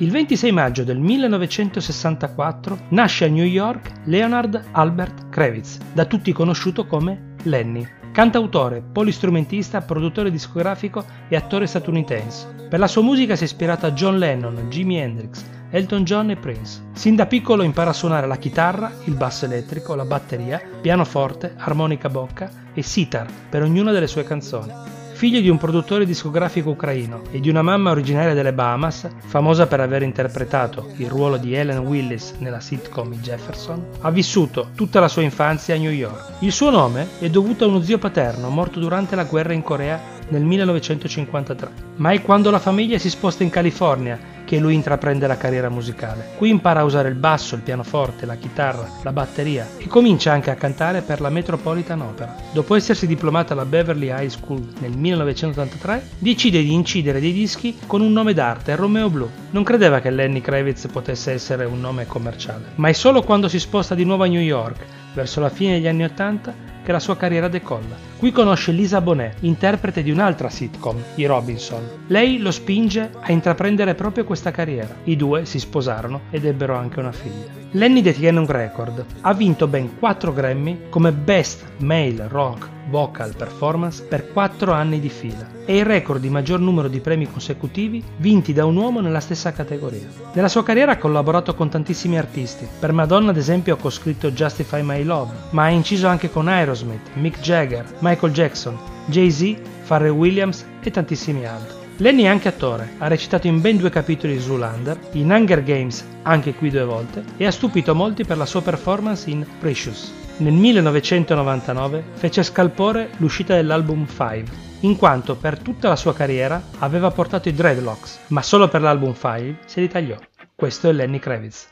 Il 26 maggio del 1964 nasce a New York Leonard Albert Kravitz, da tutti conosciuto come Lenny. Cantautore, polistrumentista, produttore discografico e attore statunitense. Per la sua musica si è ispirato a John Lennon, Jimi Hendrix, Elton John e Prince. Sin da piccolo impara a suonare la chitarra, il basso elettrico, la batteria, pianoforte, armonica bocca e sitar per ognuna delle sue canzoni. Figlio di un produttore discografico ucraino e di una mamma originaria delle Bahamas, famosa per aver interpretato il ruolo di Ellen Willis nella sitcom Jefferson, ha vissuto tutta la sua infanzia a New York. Il suo nome è dovuto a uno zio paterno morto durante la guerra in Corea nel 1953. Ma è quando la famiglia si sposta in California che lui intraprende la carriera musicale. Qui impara a usare il basso, il pianoforte, la chitarra, la batteria e comincia anche a cantare per la Metropolitan Opera. Dopo essersi diplomato alla Beverly High School nel 1983, decide di incidere dei dischi con un nome d'arte, Romeo Blue. Non credeva che Lenny Kravitz potesse essere un nome commerciale, ma è solo quando si sposta di nuovo a New York, verso la fine degli anni 80, che la sua carriera decolla. Qui conosce Lisa Bonet, interprete di un'altra sitcom, I Robinson. Lei lo spinge a intraprendere proprio questa carriera. I due si sposarono ed ebbero anche una figlia. Lenny detiene un record. Ha vinto ben 4 Grammy come Best Male Rock Vocal Performance per 4 anni di fila. È il record di maggior numero di premi consecutivi vinti da un uomo nella stessa categoria. Nella sua carriera ha collaborato con tantissimi artisti. Per Madonna, ad esempio, ha coscritto Justify My Love, ma ha inciso anche con Aerosmith, Mick Jagger, Michael Jackson, Jay-Z, Pharrell Williams e tantissimi altri. Lenny è anche attore, ha recitato in ben due capitoli di Zoolander, in Hunger Games anche qui due volte, e ha stupito molti per la sua performance in Precious. Nel 1999 fece scalpore l'uscita dell'album Five, in quanto per tutta la sua carriera aveva portato i dreadlocks, ma solo per l'album Five se li tagliò. Questo è Lenny Kravitz.